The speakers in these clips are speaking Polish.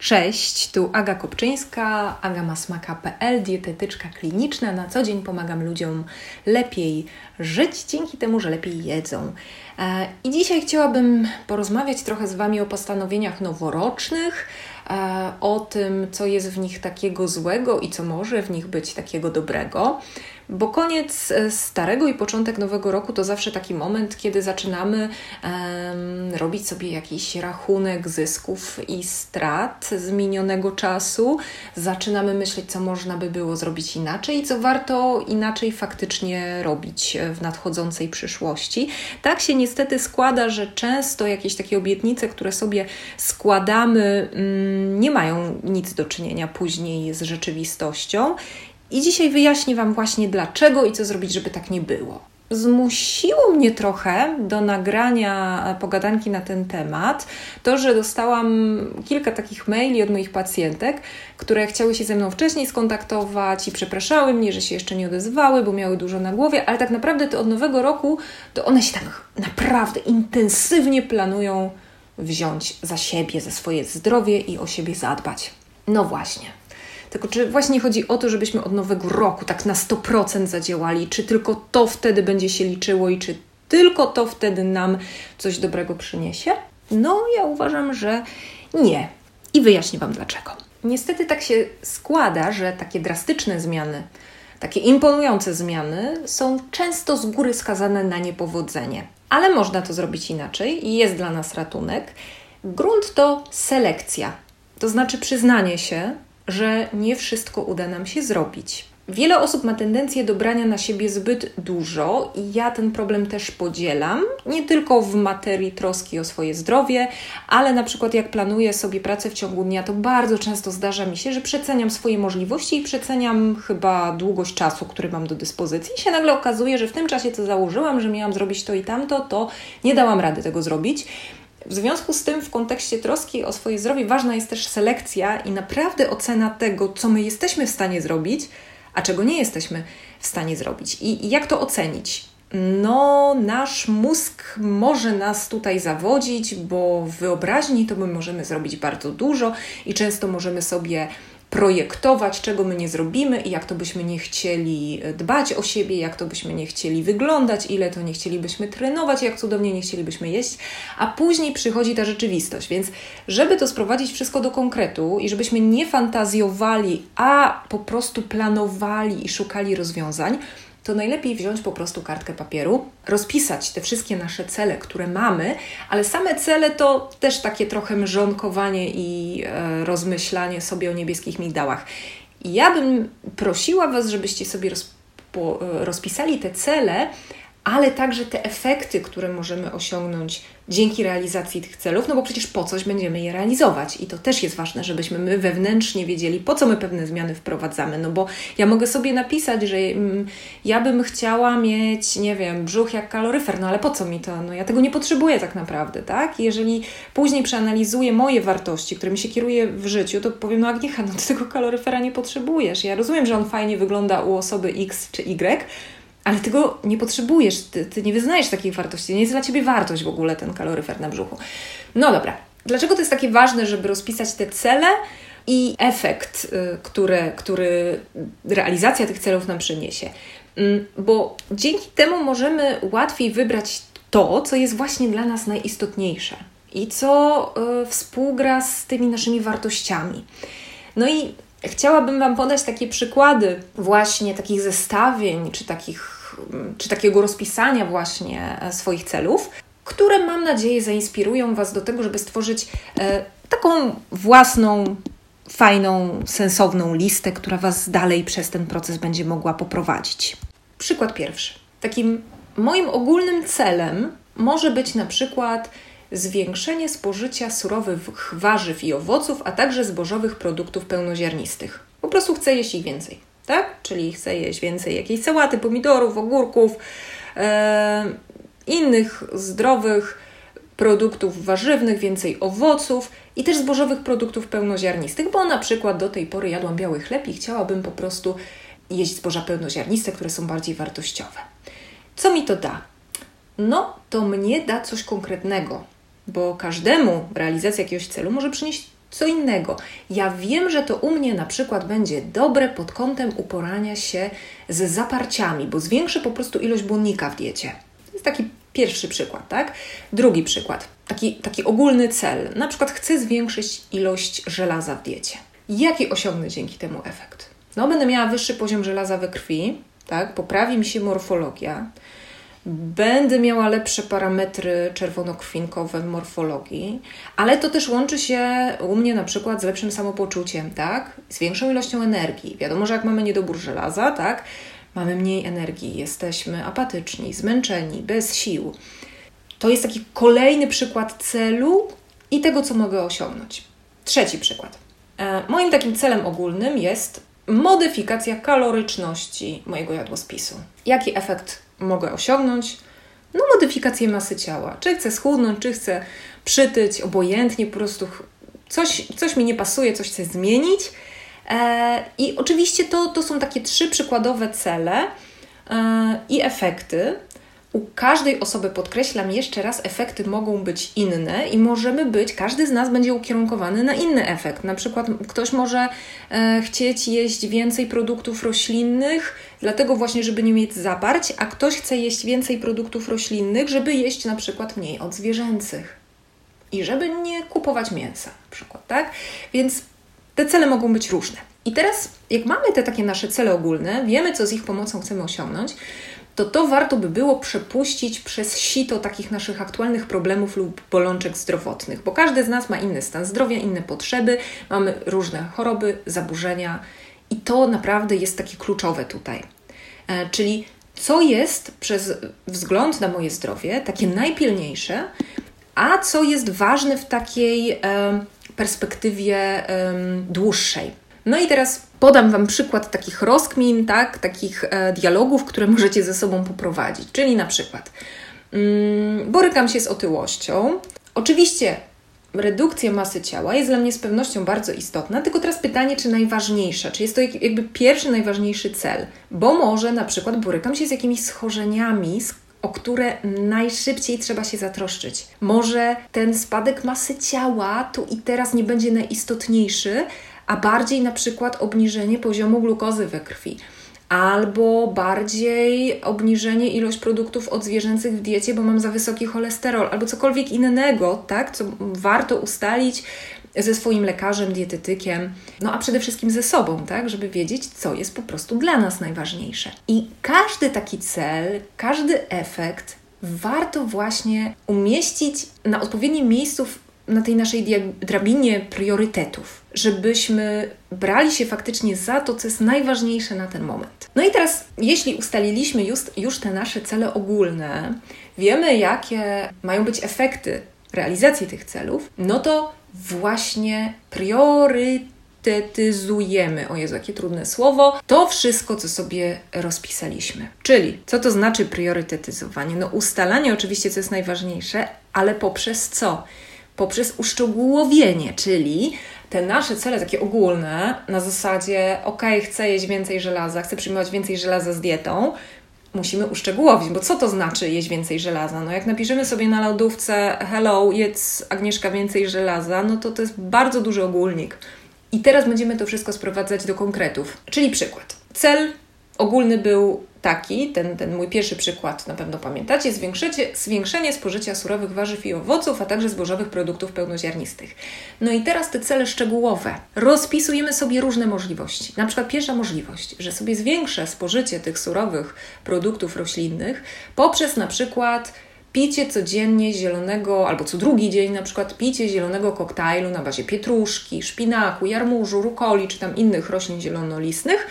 Cześć, tu Aga Kopczyńska, agamasmaka.pl, dietetyczka kliniczna. Na co dzień pomagam ludziom lepiej żyć dzięki temu, że lepiej jedzą. E, I dzisiaj chciałabym porozmawiać trochę z Wami o postanowieniach noworocznych, e, o tym, co jest w nich takiego złego i co może w nich być takiego dobrego. Bo koniec e, starego i początek nowego roku to zawsze taki moment, kiedy zaczynamy um, robić sobie jakiś rachunek zysków i strat z minionego czasu. Zaczynamy myśleć, co można by było zrobić inaczej i co warto inaczej faktycznie robić w nadchodzącej przyszłości. Tak się niestety składa, że często jakieś takie obietnice, które sobie składamy, um, nie mają nic do czynienia później z rzeczywistością. I dzisiaj wyjaśnię Wam właśnie dlaczego i co zrobić, żeby tak nie było. Zmusiło mnie trochę do nagrania pogadanki na ten temat to, że dostałam kilka takich maili od moich pacjentek, które chciały się ze mną wcześniej skontaktować i przepraszały mnie, że się jeszcze nie odezwały, bo miały dużo na głowie, ale tak naprawdę to od nowego roku to one się tak naprawdę intensywnie planują wziąć za siebie, za swoje zdrowie i o siebie zadbać. No właśnie. Tylko czy właśnie chodzi o to, żebyśmy od nowego roku tak na 100% zadziałali, czy tylko to wtedy będzie się liczyło i czy tylko to wtedy nam coś dobrego przyniesie? No, ja uważam, że nie. I wyjaśnię Wam dlaczego. Niestety tak się składa, że takie drastyczne zmiany, takie imponujące zmiany są często z góry skazane na niepowodzenie. Ale można to zrobić inaczej i jest dla nas ratunek. Grunt to selekcja, to znaczy przyznanie się, że nie wszystko uda nam się zrobić. Wiele osób ma tendencję do brania na siebie zbyt dużo i ja ten problem też podzielam, nie tylko w materii troski o swoje zdrowie, ale na przykład jak planuję sobie pracę w ciągu dnia, to bardzo często zdarza mi się, że przeceniam swoje możliwości i przeceniam chyba długość czasu, który mam do dyspozycji i się nagle okazuje, że w tym czasie, co założyłam, że miałam zrobić to i tamto, to nie dałam rady tego zrobić. W związku z tym, w kontekście troski o swoje zdrowie, ważna jest też selekcja i naprawdę ocena tego, co my jesteśmy w stanie zrobić, a czego nie jesteśmy w stanie zrobić. I, i jak to ocenić? No, nasz mózg może nas tutaj zawodzić, bo w wyobraźni to my możemy zrobić bardzo dużo i często możemy sobie projektować, czego my nie zrobimy i jak to byśmy nie chcieli e, dbać o siebie, jak to byśmy nie chcieli wyglądać, ile to nie chcielibyśmy trenować, jak cudownie nie chcielibyśmy jeść, a później przychodzi ta rzeczywistość. Więc, żeby to sprowadzić wszystko do konkretu i żebyśmy nie fantazjowali, a po prostu planowali i szukali rozwiązań, to najlepiej wziąć po prostu kartkę papieru, rozpisać te wszystkie nasze cele, które mamy, ale same cele to też takie trochę mrzonkowanie i e, rozmyślanie sobie o niebieskich migdałach. Ja bym prosiła Was, żebyście sobie e, rozpisali te cele, ale także te efekty, które możemy osiągnąć dzięki realizacji tych celów, no bo przecież po coś będziemy je realizować. I to też jest ważne, żebyśmy my wewnętrznie wiedzieli, po co my pewne zmiany wprowadzamy. No bo ja mogę sobie napisać, że mm, ja bym chciała mieć, nie wiem, brzuch jak kaloryfer, no ale po co mi to? No ja tego nie potrzebuję tak naprawdę, tak? jeżeli później przeanalizuję moje wartości, którymi się kieruję w życiu, to powiem, no Agniecha, no ty tego kaloryfera nie potrzebujesz. Ja rozumiem, że on fajnie wygląda u osoby X czy Y, ale ty go nie potrzebujesz, ty, ty nie wyznajesz takiej wartości, nie jest dla ciebie wartość w ogóle ten kaloryfer na brzuchu. No dobra, dlaczego to jest takie ważne, żeby rozpisać te cele i efekt, y, który, który realizacja tych celów nam przyniesie? Mm, bo dzięki temu możemy łatwiej wybrać to, co jest właśnie dla nas najistotniejsze i co y, współgra z tymi naszymi wartościami. No i chciałabym Wam podać takie przykłady właśnie takich zestawień, czy, takich, czy takiego rozpisania właśnie e, swoich celów, które mam nadzieję zainspirują Was do tego, żeby stworzyć e, taką własną, fajną, sensowną listę, która Was dalej przez ten proces będzie mogła poprowadzić. Przykład pierwszy. Takim moim ogólnym celem może być na przykład zwiększenie spożycia surowych warzyw i owoców, a także zbożowych produktów pełnoziarnistych. Po prostu chcę jeść ich więcej, tak? Czyli chcę jeść więcej jakiejś sałaty, pomidorów, ogórków, innych zdrowych produktów warzywnych, więcej owoców i też zbożowych produktów pełnoziarnistych, bo na przykład do tej pory jadłam biały chleb i chciałabym po prostu jeść zboża pełnoziarniste, które są bardziej wartościowe. Co mi to da? No, to mnie da coś konkretnego, bo każdemu realizacja jakiegoś celu może przynieść co innego. Ja wiem, że to u mnie na przykład będzie dobre pod kątem uporania się z zaparciami, bo zwiększy po prostu ilość błonnika w diecie. To jest taki pierwszy przykład, tak? Drugi przykład, taki, taki ogólny cel. Na przykład chcę zwiększyć ilość żelaza w diecie. Jaki osiągnę dzięki temu efekt? No, będę miała wyższy poziom żelaza we krwi, tak? Poprawi mi się morfologia, Będę miała lepsze parametry czerwonokrwinkowe w morfologii, ale to też łączy się u mnie na przykład z lepszym samopoczuciem, tak? Z większą ilością energii. Wiadomo, że jak mamy niedobór żelaza, tak? Mamy mniej energii, jesteśmy apatyczni, zmęczeni, bez sił. To jest taki kolejny przykład celu i tego, co mogę osiągnąć. Trzeci przykład. E, moim takim celem ogólnym jest modyfikacja kaloryczności mojego jadłospisu. Jaki efekt mogę osiągnąć? No, modyfikację masy ciała. Czy chcę schudnąć, czy chcę przytyć, obojętnie, po prostu coś, coś mi nie pasuje, coś chcę zmienić. E, I oczywiście to, to są takie trzy przykładowe cele e, i efekty. U każdej osoby, podkreślam jeszcze raz, efekty mogą być inne i możemy być, każdy z nas będzie ukierunkowany na inny efekt. Na przykład ktoś może e, chcieć jeść więcej produktów roślinnych, dlatego właśnie, żeby nie mieć zaparć, a ktoś chce jeść więcej produktów roślinnych, żeby jeść na przykład mniej od zwierzęcych i żeby nie kupować mięsa, na przykład, tak? Więc te cele mogą być różne. I teraz, jak mamy te takie nasze cele ogólne, wiemy, co z ich pomocą chcemy osiągnąć, to to warto by było przepuścić przez sito takich naszych aktualnych problemów lub bolączek zdrowotnych, bo każdy z nas ma inny stan zdrowia, inne potrzeby, mamy różne choroby, zaburzenia i to naprawdę jest takie kluczowe tutaj. E, czyli co jest przez wzgląd na moje zdrowie takie najpilniejsze, a co jest ważne w takiej e, perspektywie e, dłuższej. No i teraz podam Wam przykład takich rozkmin, tak, takich e, dialogów, które możecie ze sobą poprowadzić. Czyli na przykład mm, borykam się z otyłością. Oczywiście redukcja masy ciała jest dla mnie z pewnością bardzo istotna, tylko teraz pytanie, czy najważniejsza, czy jest to jakby pierwszy najważniejszy cel, bo może na przykład borykam się z jakimiś schorzeniami, o które najszybciej trzeba się zatroszczyć. Może ten spadek masy ciała tu i teraz nie będzie najistotniejszy, a bardziej na przykład obniżenie poziomu glukozy we krwi albo bardziej obniżenie ilość produktów odzwierzęcych w diecie, bo mam za wysoki cholesterol, albo cokolwiek innego, tak, co warto ustalić ze swoim lekarzem, dietetykiem, no a przede wszystkim ze sobą, tak, żeby wiedzieć, co jest po prostu dla nas najważniejsze. I każdy taki cel, każdy efekt warto właśnie umieścić na odpowiednim miejscu na tej naszej drabinie priorytetów, żebyśmy brali się faktycznie za to, co jest najważniejsze na ten moment. No i teraz, jeśli ustaliliśmy już, już te nasze cele ogólne, wiemy, jakie mają być efekty realizacji tych celów, no to właśnie priorytetyzujemy, o Jezu, jakie trudne słowo, to wszystko, co sobie rozpisaliśmy. Czyli, co to znaczy priorytetyzowanie? No ustalanie oczywiście, co jest najważniejsze, ale poprzez co? Poprzez uszczegółowienie, czyli te nasze cele takie ogólne, na zasadzie, ok, chcę jeść więcej żelaza, chcę przyjmować więcej żelaza z dietą, musimy uszczegółowić, bo co to znaczy jeść więcej żelaza? No jak napiszemy sobie na lodówce hello, jedz Agnieszka więcej żelaza, no to to jest bardzo duży ogólnik. I teraz będziemy to wszystko sprowadzać do konkretów. Czyli przykład. Cel ogólny był taki, ten, ten mój pierwszy przykład na pewno pamiętacie, zwiększenie, spożycia surowych warzyw i owoców, a także zbożowych produktów pełnoziarnistych. No i teraz te cele szczegółowe. Rozpisujemy sobie różne możliwości. Na przykład pierwsza możliwość, że sobie zwiększę spożycie tych surowych produktów roślinnych poprzez na przykład picie codziennie zielonego, albo co drugi dzień na przykład picie zielonego koktajlu na bazie pietruszki, szpinaku, jarmużu, rukoli czy tam innych roślin zielonolistnych,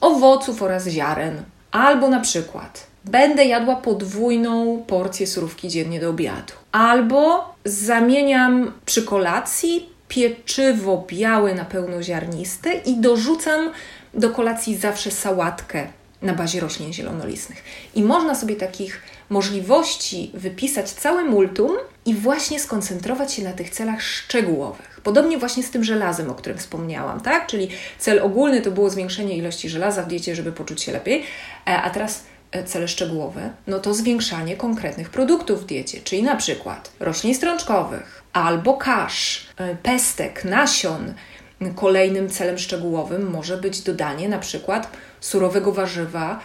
owoców oraz ziaren. Albo na przykład będę jadła podwójną porcję surówki dziennie do obiadu. Albo zamieniam przy kolacji pieczywo białe na pełnoziarniste i dorzucam do kolacji zawsze sałatkę na bazie roślin zielonolistnych. I można sobie takich możliwości wypisać całe multum i właśnie skoncentrować się na tych celach szczegółowych. Podobnie właśnie z tym żelazem, o którym wspomniałam, tak? Czyli cel ogólny to było zwiększenie ilości żelaza w diecie, żeby poczuć się lepiej, e, a teraz e, cele szczegółowe? No to zwiększanie konkretnych produktów w diecie, czyli na przykład roślin strączkowych albo kasz, e, pestek, nasion. Kolejnym celem szczegółowym może być dodanie na przykład surowego warzywa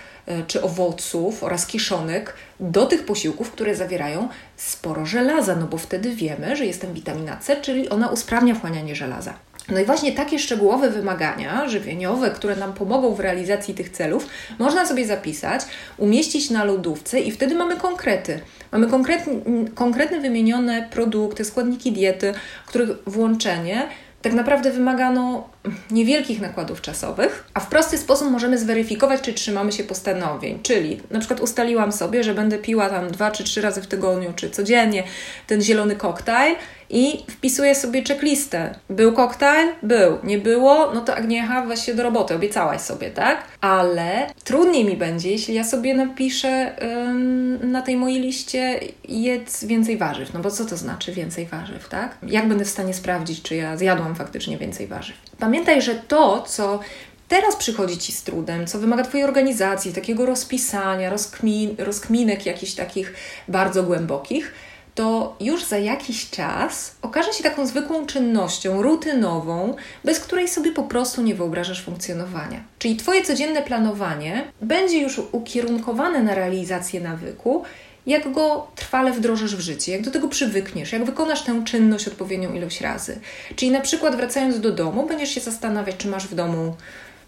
czy owoców oraz kiszonek do tych posiłków, które zawierają sporo żelaza, no bo wtedy wiemy, że jest tam witamina C, czyli ona usprawnia wchłanianie żelaza. No i właśnie takie szczegółowe wymagania żywieniowe, które nam pomogą w realizacji tych celów, można sobie zapisać, umieścić na lodówce i wtedy mamy konkrety. Mamy konkretnie, konkretne wymienione produkty, składniki diety, których włączenie tak naprawdę wymagano niewielkich nakładów czasowych, a w prosty sposób możemy zweryfikować, czy trzymamy się postanowień. Czyli na przykład ustaliłam sobie, że będę piła tam dwa czy trzy razy w tygodniu, czy codziennie ten zielony koktajl i wpisuję sobie checklistę. Był koktajl? Był. Nie było? No to Agniecha, weź się do roboty, obiecałaś sobie, tak? Ale trudniej mi będzie, jeśli ja sobie napiszę ym, na tej mojej liście jedz więcej warzyw. No bo co to znaczy więcej warzyw, tak? Jak będę w stanie sprawdzić, czy ja zjadłam faktycznie więcej warzyw? Pamiętaj, że to, co teraz przychodzi Ci z trudem, co wymaga Twojej organizacji, takiego rozpisania, rozkmin, rozkminek jakichś takich bardzo głębokich, to już za jakiś czas okaże się taką zwykłą czynnością, rutynową, bez której sobie po prostu nie wyobrażasz funkcjonowania. Czyli Twoje codzienne planowanie będzie już ukierunkowane na realizację nawyku, jak go trwale wdrożysz w życie, jak do tego przywykniesz, jak wykonasz tę czynność odpowiednią ilość razy. Czyli na przykład wracając do domu, będziesz się zastanawiać, czy masz w domu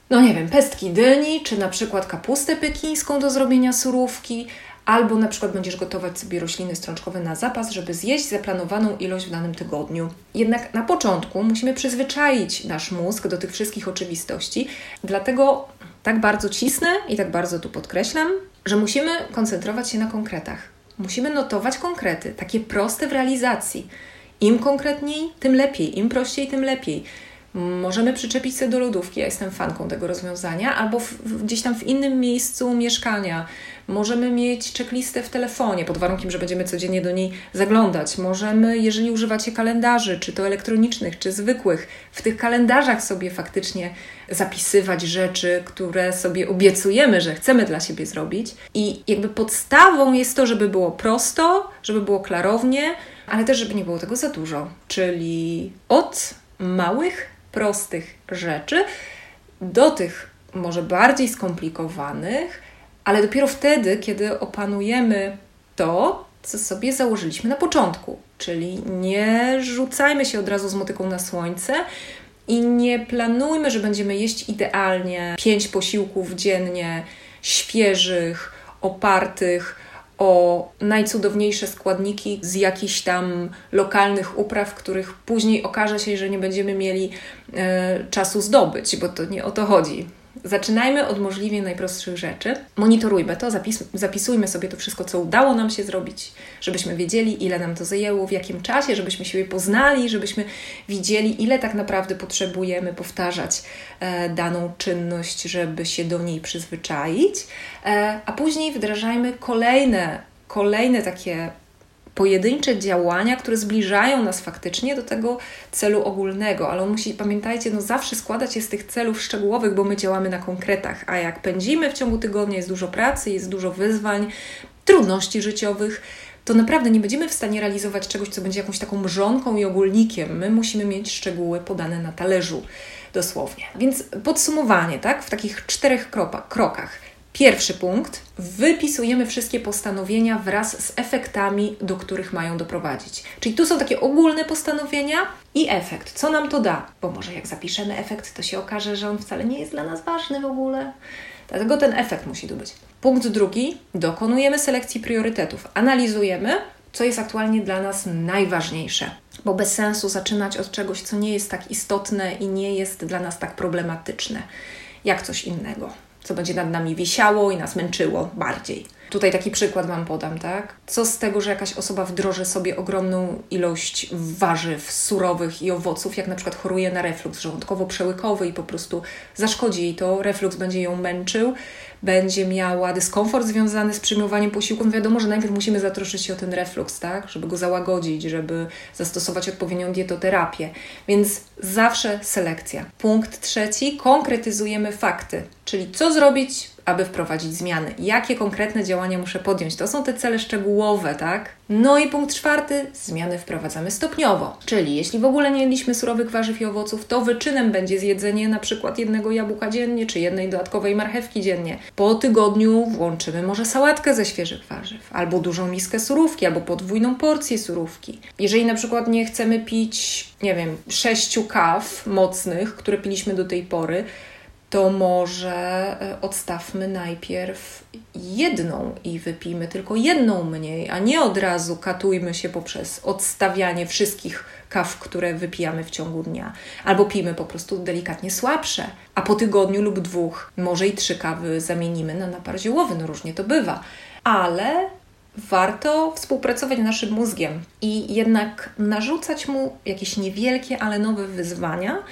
no nie wiem, pestki dyni, czy na przykład kapustę pekińską do zrobienia surówki, albo na przykład będziesz gotować sobie rośliny strączkowe na zapas, żeby zjeść zaplanowaną ilość w danym tygodniu. Jednak na początku musimy przyzwyczaić nasz mózg do tych wszystkich oczywistości, dlatego tak bardzo cisnę i tak bardzo tu podkreślam, że musimy koncentrować się na konkretach. Musimy notować konkrety, takie proste w realizacji. Im konkretniej, tym lepiej, im prościej, tym lepiej. Możemy przyczepić się do lodówki, ja jestem fanką tego rozwiązania, albo w, gdzieś tam w innym miejscu mieszkania. Możemy mieć checklistę w telefonie, pod warunkiem, że będziemy codziennie do niej zaglądać. Możemy, jeżeli używacie kalendarzy, czy to elektronicznych, czy zwykłych, w tych kalendarzach sobie faktycznie zapisywać rzeczy, które sobie obiecujemy, że chcemy dla siebie zrobić. I jakby podstawą jest to, żeby było prosto, żeby było klarownie, ale też, żeby nie było tego za dużo. Czyli od małych prostych rzeczy do tych może bardziej skomplikowanych, ale dopiero wtedy, kiedy opanujemy to, co sobie założyliśmy na początku. Czyli nie rzucajmy się od razu z motyką na słońce i nie planujmy, że będziemy jeść idealnie pięć posiłków dziennie, świeżych, opartych o najcudowniejsze składniki z jakichś tam lokalnych upraw, których później okaże się, że nie będziemy mieli e, czasu zdobyć, bo to nie o to chodzi. Zaczynajmy od możliwie najprostszych rzeczy. Monitorujmy to, zapis, zapisujmy sobie to wszystko, co udało nam się zrobić, żebyśmy wiedzieli, ile nam to zajęło, w jakim czasie, żebyśmy siebie poznali, żebyśmy widzieli, ile tak naprawdę potrzebujemy powtarzać e, daną czynność, żeby się do niej przyzwyczaić, e, a później wdrażajmy kolejne, kolejne takie pojedyncze działania, które zbliżają nas faktycznie do tego celu ogólnego, ale on musi, pamiętajcie, no zawsze składać się z tych celów szczegółowych, bo my działamy na konkretach, a jak pędzimy w ciągu tygodnia, jest dużo pracy, jest dużo wyzwań, trudności życiowych, to naprawdę nie będziemy w stanie realizować czegoś, co będzie jakąś taką mrzonką i ogólnikiem. My musimy mieć szczegóły podane na talerzu, dosłownie. Więc podsumowanie, tak, w takich czterech krokach. Pierwszy punkt. Wypisujemy wszystkie postanowienia wraz z efektami, do których mają doprowadzić. Czyli tu są takie ogólne postanowienia i efekt. Co nam to da? Bo może jak zapiszemy efekt, to się okaże, że on wcale nie jest dla nas ważny w ogóle. Dlatego ten efekt musi tu być. Punkt drugi. Dokonujemy selekcji priorytetów. Analizujemy, co jest aktualnie dla nas najważniejsze. Bo bez sensu zaczynać od czegoś, co nie jest tak istotne i nie jest dla nas tak problematyczne, jak coś innego co będzie nad nami wisiało i nas męczyło bardziej. Tutaj taki przykład Wam podam, tak? Co z tego, że jakaś osoba wdroży sobie ogromną ilość warzyw surowych i owoców, jak na przykład choruje na refluks żołądkowo-przełykowy i po prostu zaszkodzi jej to, refluks będzie ją męczył, będzie miała dyskomfort związany z przyjmowaniem posiłków. No wiadomo, że najpierw musimy zatroszczyć się o ten refluks, tak? Żeby go załagodzić, żeby zastosować odpowiednią dietoterapię. Więc zawsze selekcja. Punkt trzeci, konkretyzujemy fakty, czyli co zrobić, aby wprowadzić zmiany. Jakie konkretne działania muszę podjąć? To są te cele szczegółowe, tak? No i punkt czwarty, zmiany wprowadzamy stopniowo. Czyli jeśli w ogóle nie jedliśmy surowych warzyw i owoców, to wyczynem będzie zjedzenie na przykład jednego jabłka dziennie, czy jednej dodatkowej marchewki dziennie. Po tygodniu włączymy może sałatkę ze świeżych warzyw, albo dużą miskę surówki, albo podwójną porcję surówki. Jeżeli na przykład nie chcemy pić, nie wiem, sześciu kaw mocnych, które piliśmy do tej pory, to może e, odstawmy najpierw jedną i wypijmy tylko jedną mniej, a nie od razu katujmy się poprzez odstawianie wszystkich kaw, które wypijamy w ciągu dnia. Albo pijmy po prostu delikatnie słabsze, a po tygodniu lub dwóch może i trzy kawy zamienimy na napar ziołowy, no różnie to bywa. Ale warto współpracować naszym mózgiem i jednak narzucać mu jakieś niewielkie, ale nowe wyzwania,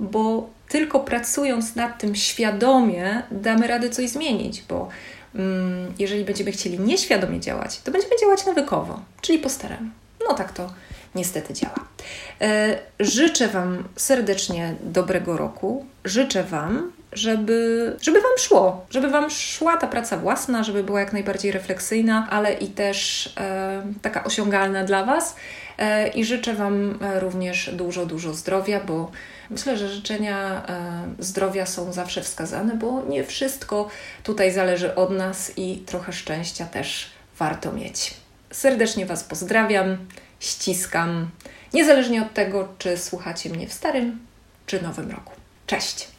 bo tylko pracując nad tym świadomie damy radę coś zmienić, bo mm, jeżeli będziemy chcieli nieświadomie działać, to będziemy działać nawykowo, czyli po staremu. No tak to niestety działa. E, życzę Wam serdecznie dobrego roku. Życzę Wam, żeby, żeby Wam szło, żeby Wam szła ta praca własna, żeby była jak najbardziej refleksyjna, ale i też e, taka osiągalna dla Was. E, I życzę Wam również dużo, dużo zdrowia, bo myślę, że życzenia e, zdrowia są zawsze wskazane, bo nie wszystko tutaj zależy od nas i trochę szczęścia też warto mieć. Serdecznie Was pozdrawiam, ściskam, niezależnie od tego, czy słuchacie mnie w starym czy nowym roku. Cześć!